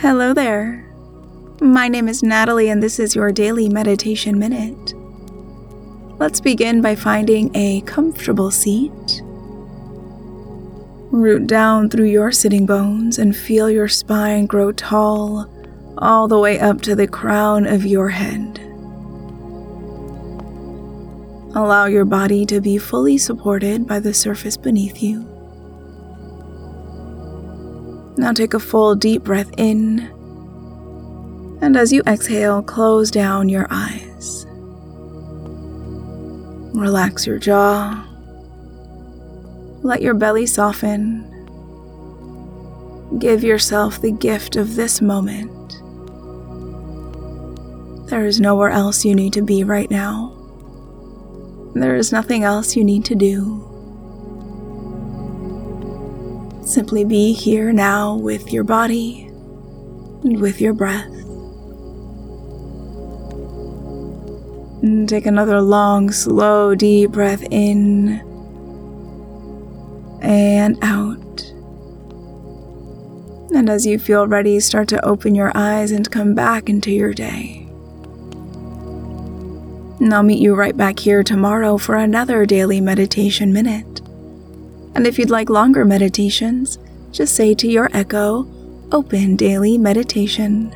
Hello there. My name is Natalie, and this is your daily meditation minute. Let's begin by finding a comfortable seat. Root down through your sitting bones and feel your spine grow tall all the way up to the crown of your head. Allow your body to be fully supported by the surface beneath you. Now take a full deep breath in, and as you exhale, close down your eyes. Relax your jaw. Let your belly soften. Give yourself the gift of this moment. There is nowhere else you need to be right now. There is nothing else you need to do. Simply be here now with your body and with your breath. And take another long, slow, deep breath in and out. And as you feel ready, start to open your eyes and come back into your day. And I'll meet you right back here tomorrow for another daily meditation minute. And if you'd like longer meditations, just say to your echo, Open Daily Meditation.